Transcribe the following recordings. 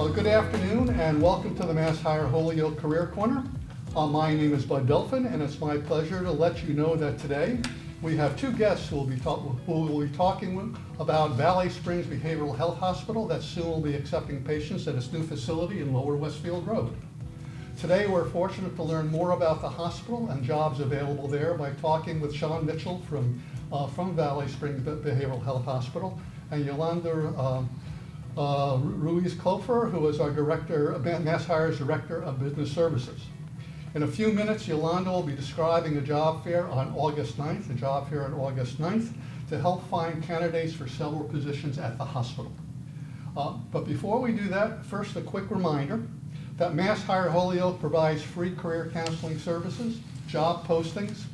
Uh, Good afternoon and welcome to the Mass Hire Holyoke Career Corner. Uh, My name is Bud Delphin and it's my pleasure to let you know that today we have two guests who will be talk- who will be talking with- about Valley Springs Behavioral Health Hospital that soon will be accepting patients at its new facility in Lower Westfield Road. Today, we're fortunate to learn more about the hospital and jobs available there by talking with Sean Mitchell from, uh, from Valley Springs Behavioral Health Hospital and Yolanda um, uh, Ruiz Klopfer, who is our director, Mass Hire's Director of Business Services. In a few minutes, Yolanda will be describing a job fair on August 9th, a job fair on August 9th, to help find candidates for several positions at the hospital. Uh, But before we do that, first a quick reminder that Mass Hire Holyoke provides free career counseling services, job postings,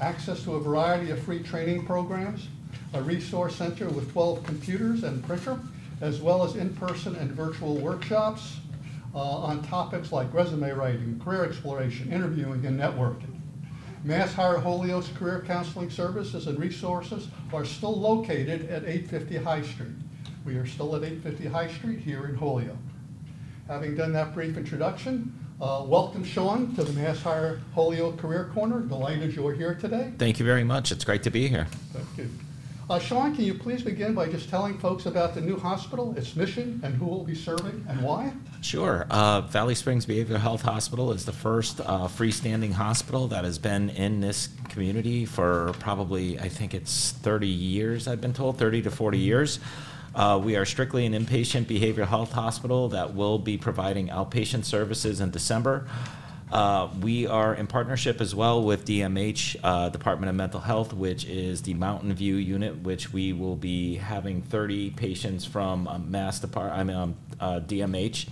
access to a variety of free training programs, a resource center with 12 computers and printer, as well as in-person and virtual workshops uh, on topics like resume writing, career exploration, interviewing, and networking. Mass Hire Holyoke's career counseling services and resources are still located at 850 High Street. We are still at 850 High Street here in Holyoke. Having done that brief introduction, uh, welcome Sean to the Mass Hire Holyoke Career Corner. Delighted you're here today. Thank you very much. It's great to be here. Thank you. Uh, Sean, can you please begin by just telling folks about the new hospital, its mission, and who will be serving and why? Sure. Uh, Valley Springs Behavioral Health Hospital is the first uh, freestanding hospital that has been in this community for probably, I think it's 30 years, I've been told, 30 to 40 years. Uh, we are strictly an inpatient behavioral health hospital that will be providing outpatient services in December. Uh, we are in partnership as well with DMH, uh, Department of Mental Health, which is the Mountain View unit, which we will be having 30 patients from um, Mass Depart, I mean, um, uh, DMH.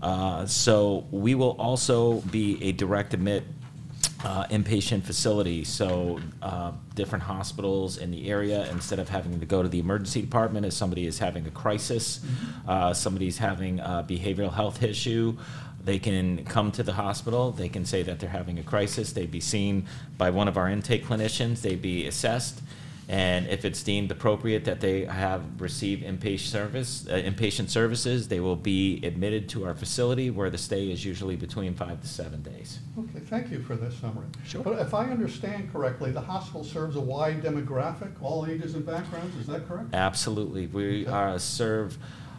Uh, so we will also be a direct admit uh, inpatient facility. So uh, different hospitals in the area, instead of having to go to the emergency department if somebody is having a crisis, uh, somebody's having a behavioral health issue, they can come to the hospital. They can say that they're having a crisis. They'd be seen by one of our intake clinicians. They'd be assessed. And if it's deemed appropriate that they have received inpatient service, uh, inpatient services, they will be admitted to our facility where the stay is usually between five to seven days. Okay, thank you for this summary. Sure. But if I understand correctly, the hospital serves a wide demographic, all ages and backgrounds, is that correct? Absolutely. We uh, serve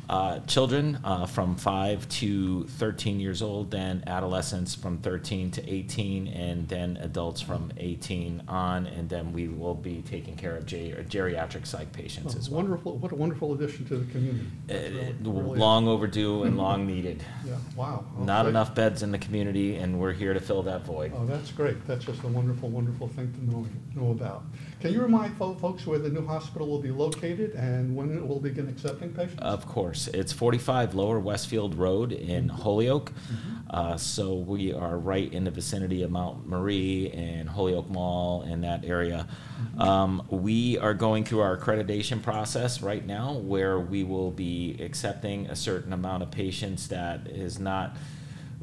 uh, children uh, from 5 to 13 years old, then adolescents from 13 to 18, and then adults from 18 on, and then we will be taking care of ger- geriatric psych patients Oh, as well. Wonderful, what a wonderful addition to the community. Really- Uh, really- Long overdue and long needed. Yeah, wow. Not enough beds in the community, and we're here to fill that void. Oh, that's great. That's just a wonderful, wonderful thing to know, know about. Can you remind fo- folks where the new hospital will be located and when it will begin accepting patients? Of course. It's 45 Lower Westfield Road in Holyoke. Mm-hmm. Uh, so we are right in the vicinity of Mont Marie and Holyoke Mall and that area. Mm-hmm. Um, we are going through our accreditation process right now where we will be accepting a certain amount of patients that is not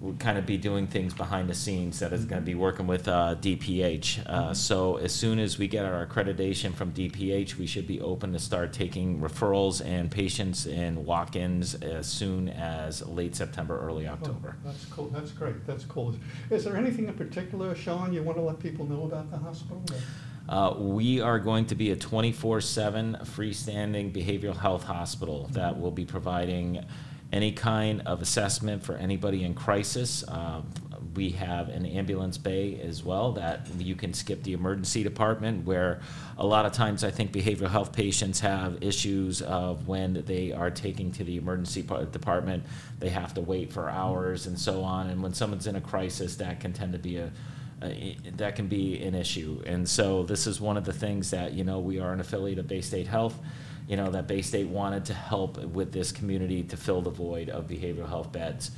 would kind of be doing things behind the scenes that is going to be working with uh, DPH. Uh, so as soon as we get our accreditation from DPH, we should be open to start taking referrals and patients and walk-ins as soon as late September, early Oh, October. That's cool, that's great, that's cool. Is there anything in particular, Sean, you want to let people know about the hospital? Uh, we are going to be a 24/7 freestanding behavioral health hospital that will be providing any kind of assessment for anybody in crisis. Uh, we have an ambulance bay as well that you can skip the emergency department where a lot of times I think behavioral health patients have issues of when they are taking to the emergency department, they have to wait for hours and so on. And when someone's in a crisis, that can tend to be a i- that can be an issue. And so this is one of the things that, you know, we are an affiliate of Bay State Health, you know, that Bay State wanted to help with this community to fill the void of behavioral health beds.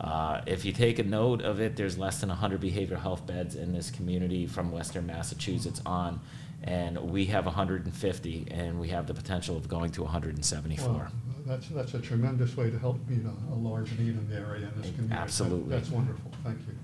Uh, if you take a note of it, there's less than 100 behavioral health beds in this community from Western Massachusetts on, and we have 150, and we have the potential of going to 174. Well, That's, that's a tremendous way to help meet a, a large need in the area in this community. That- Absolutely. That's wonderful, thank you.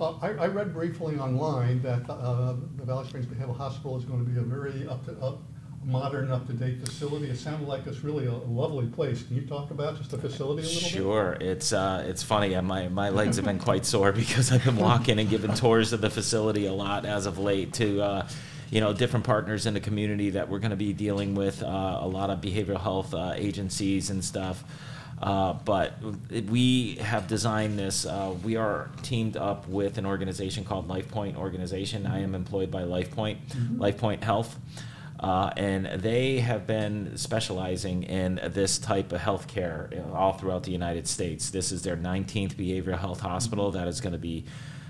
Uh, I, I read briefly online that, uh, the Valley Springs Behavioral Hospital is going to be a very up to, up, modern, up-to-date facility. It sounded like it's really a lovely place. Can you talk about just the facility a little bit? Sure. It's uh, it's funny. My my legs have been quite sore because I've been walking and giving tours of the facility a lot as of late to. Uh, you know, different partners in the community that we're going to be dealing with, uh, a lot of behavioral health uh, agencies and stuff. Uh, but we have designed this. Uh, we are teamed up with an organization called LifePoint Organization. I am employed by LifePoint, LifePoint Health. Uh, and they have been specializing in this type of healthcare you know, all throughout the United States. This is their 19th behavioral health hospital that is going to be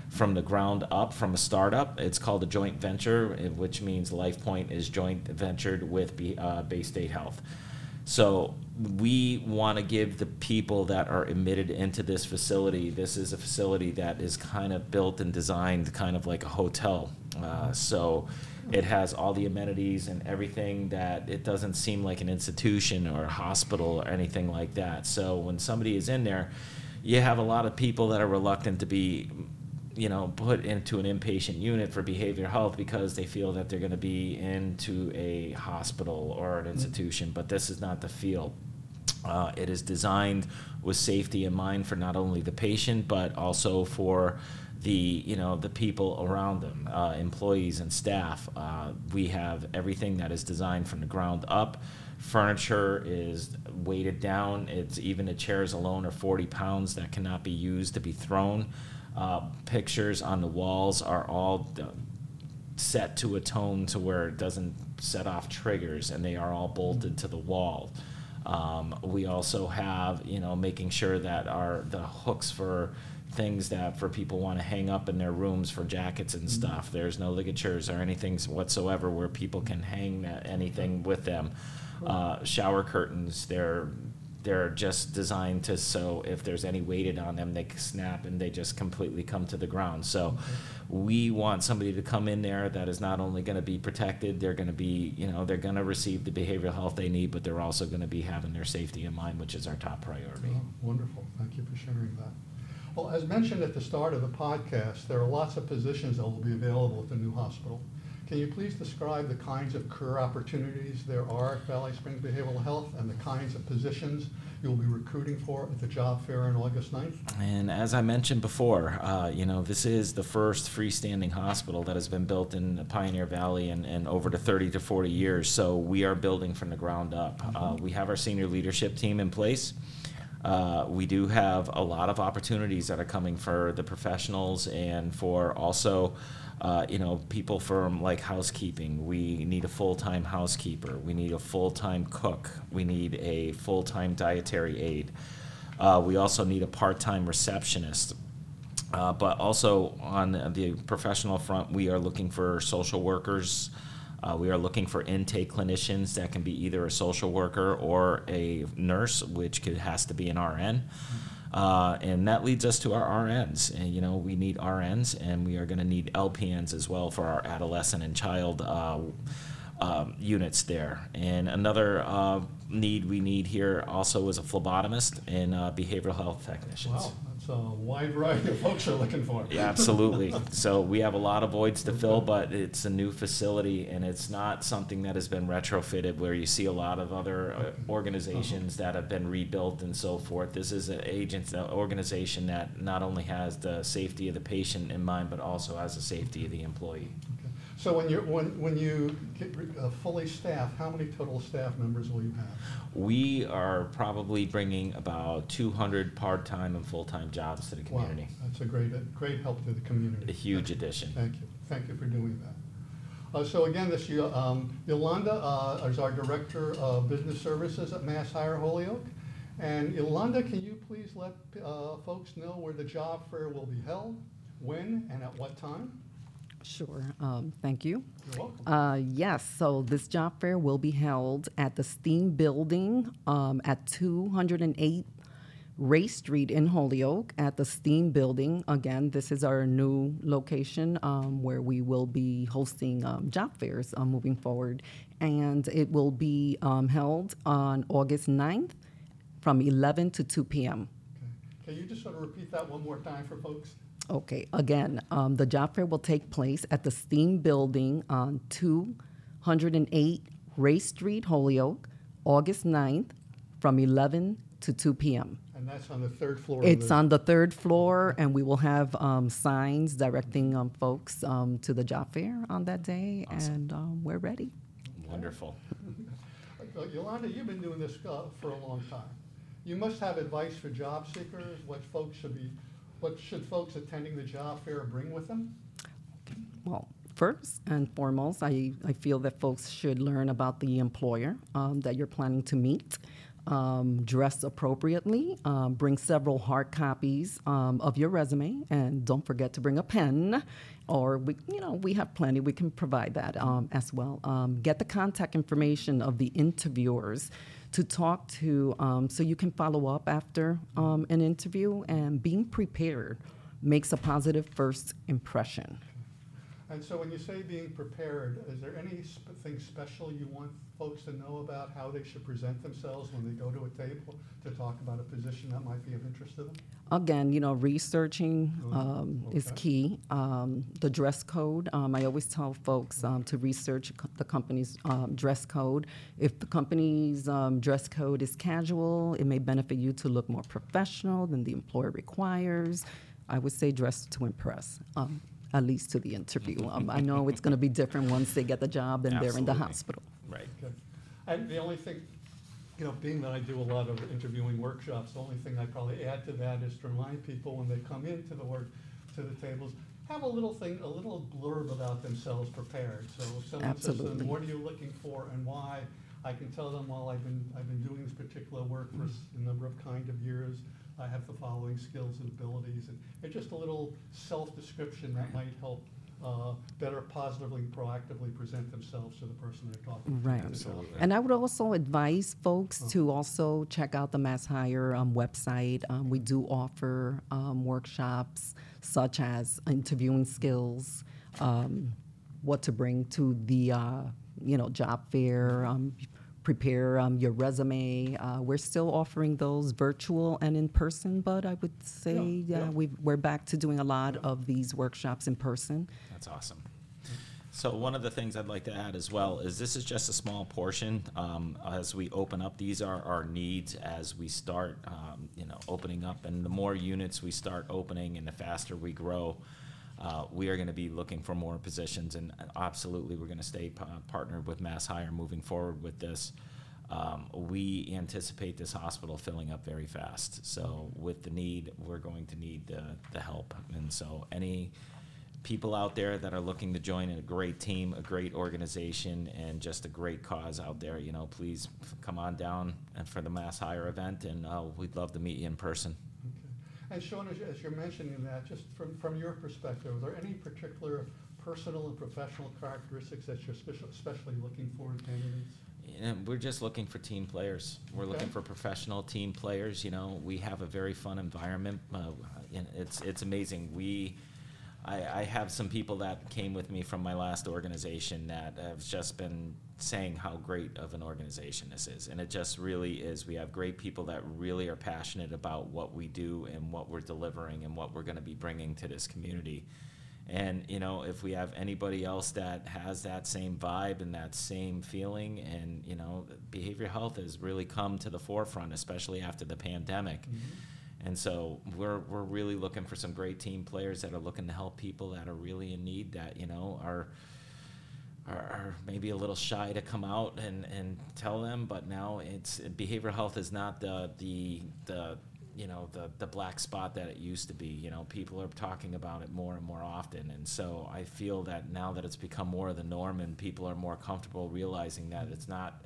from the ground up from a startup. It's called a joint venture, eh, which means LifePoint is joint ventured with B, uh, Bay State Health. So we want to give the people that are admitted into this facility. This is a facility that is kind of built and designed kind of like a hotel. Uh, so it has all the amenities and everything that it doesn't seem like an institution or a hospital or anything like that. So when somebody is in there, you have a lot of people that are reluctant to be you know, put into an inpatient unit for behavioral health because they feel that they're going to be into a hospital or an institution, but this is not the field. Uh, it is designed with safety in mind for not only the patient but also for the you know the people around them, uh, employees and staff. Uh, we have everything that is designed from the ground up. Furniture is weighted down. It's even the chairs alone are 40 pounds that cannot be used to be thrown. Uh, pictures on the walls are all set to a tone to where it doesn't set off triggers, and they are all bolted to the wall. Um, we also have, you know, making sure that our the hooks for things that for people want to hang up in their rooms for jackets and stuff. There's no ligatures or anything whatsoever where people can hang that- anything with them. Uh, shower curtains, they're they're just designed to so if there's any weighted on them, they snap and they just completely come to the ground. So we want somebody to come in there that is not only going to be protected, they're going to be, you know, they're going to receive the behavioral health they need, but they're also going to be having their safety in mind, which is our top priority. Oh, Wonderful, thank you for sharing that. Well, as mentioned at the start of the podcast, there are lots of positions that will be available at the new hospital. Can you please describe the kinds of career opportunities there are at Valley Springs Behavioral Health and the kinds of positions you'll be recruiting for at the job fair on August 9th? And as I mentioned before, uh, you know, this is the first freestanding hospital that has been built in Pioneer Valley in, in over to 30 to 40 years. So we are building from the ground up. Uh, we have our senior leadership team in place. Uh, we do have a lot of opportunities that are coming for the professionals and for also, uh, you know, people from like housekeeping. We need a full-time housekeeper. We need a full-time cook. We need a full-time dietary aide. Uh, we also need a part-time receptionist. Uh, but also on the professional front, we are looking for social workers. Uh, we are looking for intake clinicians that can be either a social worker or a nurse, which could, has to be an RN. Uh, and that leads us to our RNs. And, you know, we need RNs, and we are going to need LPNs as well for our adolescent and child uh, um, units there. And another uh, need we need here also is a phlebotomist and behavioral health technicians. Wow, that's a wide variety of folks you're looking for. Yeah, absolutely. So we have a lot of voids to fill, but it's a new facility and it's not something that has been retrofitted where you see a lot of other uh, organizations that have been rebuilt and so forth. This is an agent, an organization that not only has the safety of the patient in mind, but also has the safety of the employee. So when you're, when, when you get re- uh, fully staffed, how many total staff members will you have? We are probably bringing about 200 part-time and full-time jobs to the Wow, community. That's a great, great help to the community. A huge addition. Thank you, thank you for doing that. Uh, So again, this, year, um, Yolanda uh, is our Director of Business Services at Mass Hire Holyoke. And Yolanda, can you please let uh, folks know where the job fair will be held, when, and at what time? Sure, um, thank you. You're welcome. Uh, yes, so this job fair will be held at the STEAM Building um, at 208 Race Street in Holyoke at the STEAM Building. Again, this is our new location um, where we will be hosting um, job fairs uh, moving forward. And it will be um, held on August 9th from 11 to 2 p.m. Okay. Can you just sort of repeat that one more time for folks? Okay, again, um, the job fair will take place at the STEAM Building on 208 Race Street, Holyoke, August 9th from 11 to 2 p.m. And that's on the third floor? of It's the- on the third floor, and we will have um, signs directing um, folks um, to the job fair on that day, Awesome. and um, we're ready. Wonderful. Uh, Yolanda, you've been doing this uh, for a long time. You must have advice for job seekers, what folks should be, what should folks attending the job fair bring with them? Well, first and foremost, I, I feel that folks should learn about the employer um, that you're planning to meet. Um, dress appropriately. Um, bring several hard copies um, of your resume, and don't forget to bring a pen. Or we, you know, we have plenty. We can provide that um, as well. Um, get the contact information of the interviewers to talk to, um, so you can follow up after um, an interview. And being prepared makes a positive first impression. And so when you say being prepared, is there anything special you want folks to know about how they should present themselves when they go to a table to talk about a position that might be of interest to them? Again, you know, researching um, is key. Um, the dress code, um, I always tell folks um, to research co- the company's um, dress code. If the company's um, dress code is casual, it may benefit you to look more professional than the employer requires. I would say dress to impress. At least to the interview. Um, I know it's going to be different once they get the job and they're in the Absolutely. hospital. Right. Okay. And the only thing, you know, being that I do a lot of interviewing workshops, the only thing I'd probably add to that is to remind people when they come into the work, to the tables, have a little thing, a little blurb about themselves prepared. So if someone says, to them, Absolutely. what are you looking for and why? I can tell them, well, I've been, I've been doing this particular work for s- a number of kind of years. I have the following skills and abilities, and it's just a little self-description that might help uh, better positively, proactively present themselves to the person they're talking to. Right. Absolutely. And I would also advise folks to also check out the Mass Hire um, website. Um, we do offer um, workshops such as interviewing skills, um, what to bring to the uh, you know job fair, um, prepare um, your resume. Uh, we're still offering those virtual and in person, but I would say Yeah, yeah. we we're back to doing a lot of these workshops in person. That's awesome. So one of the things I'd like to add as well is this is just a small portion. Um, as we open up, these are our needs as we start, um, you know, opening up. And the more units we start opening and the faster we grow, uh, we are going to be looking for more positions. And absolutely, we're going to stay pa- partnered with Mass Hire moving forward with this. Um, we anticipate this hospital filling up very fast. So with the need, we're going to need the, the help. And so any people out there that are looking to join a great team, a great organization, and just a great cause out there, you know, please f- come on down and for the Mass Hire event, and uh, we'd love to meet you in person. Okay. And Sean, as as you're mentioning that, just from, from your perspective, are there any particular personal and professional characteristics that you're speci- especially looking for in candidates? And we're just looking for team players. We're looking for professional team players. You know, we have a very fun environment. Uh, and it's it's amazing. We, I, I have some people that came with me from my last organization that have just been saying how great of an organization this is, and it just really is. We have great people that really are passionate about what we do and what we're delivering and what we're going to be bringing to this community. And you know, if we have anybody else that has that same vibe and that same feeling, and you know, behavioral health has really come to the forefront, especially after the pandemic. Mm-hmm. And so we're we're really looking for some great team players that are looking to help people that are really in need, that you know are are, maybe a little shy to come out and, and tell them, but now it's behavioral health is not the the the you know the the black spot that it used to be. You know, people are talking about it more and more often, and so I feel that now that it's become more of the norm and people are more comfortable realizing that it's not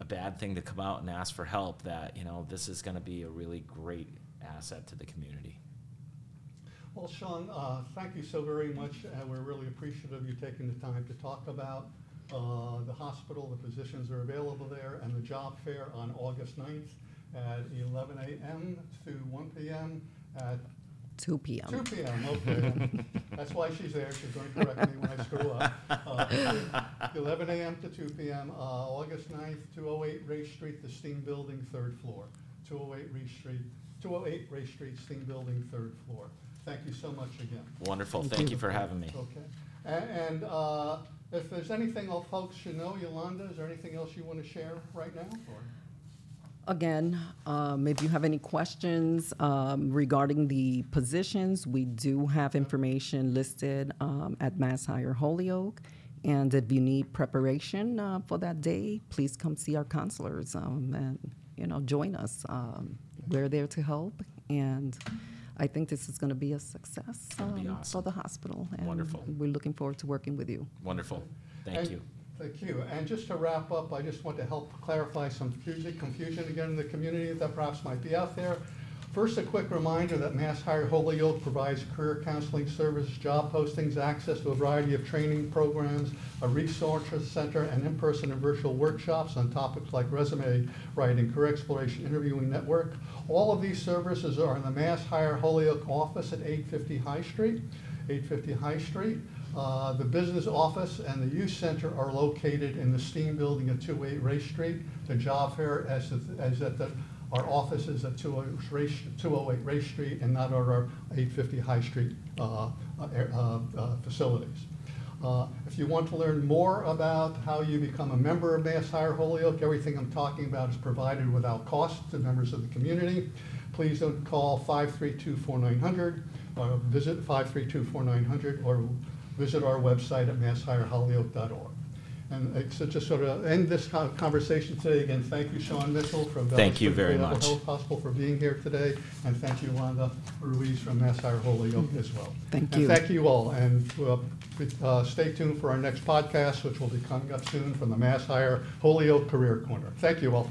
a bad thing to come out and ask for help. That you know this is going to be a really great asset to the community. Well, Sean, uh, thank you so very much. Uh, We're really appreciative of you taking the time to talk about uh, the hospital, the positions are available there, and the job fair on August 9th at 11 a.m. to 1 p.m. at 2 p.m. 2 p.m., okay. That's why she's there, she's going to correct me when I screw up. Uh, 11 a.m. to 2 p.m., uh, August 9th, 208 Race Street, the Steam Building, third floor. 208 Race Street, 208 Race Street, Steam Building, third floor. Thank you so much again. Wonderful. Thank Thank you. you for having me. Okay. A- And uh, If there's anything else folks should know, Yolanda, is there anything else you want to share right now? or- Again, um, if you have any questions um, regarding the positions, we do have information listed um, at Mass Hire Holyoke. And if you need preparation uh, for that day, please come see our counselors um, and, you know, join us. Um, We're there to help, and I think this is going to be a success It'll be um, awesome. for the hospital. and Wonderful. We're looking forward to working with you. Wonderful. Thank And- you. Thank you. And just to wrap up, I just want to help clarify some confusion confusion again in the community that perhaps might be out there. First, a quick reminder that Mass Hire Holyoke provides career counseling service, job postings, access to a variety of training programs, a resource center, and in-person and virtual workshops on topics like resume writing, career exploration, interviewing network. All of these services are in the Mass Hire Holyoke office at 850 High Street, 850 High Street. Uh, The business office and the youth center are located in the Steam Building at 208 Race Street. The job fair as at the, our office is at 208 Race 208 Race Street and not at our 850 High Street uh, uh, uh, uh, facilities. Uh, If you want to learn more about how you become a member of Mass Hire Holyoke, everything I'm talking about is provided without cost to members of the community. Please don't call 532-4900 or visit 532-4900 or visit our website at masshireholyoke.org. And it's just sort of end this con- conversation today. Again, thank you, Sean Mitchell from Valley Thank you Springs very Behavioral much. Health Hospital for being here today, and thank you, Wanda Ruiz from Mass Hire Holyoke as well. Thank And you. thank you all, and uh, uh, stay tuned for our next podcast, which will be coming up soon from the Mass Hire Holyoke Career Corner. Thank you all.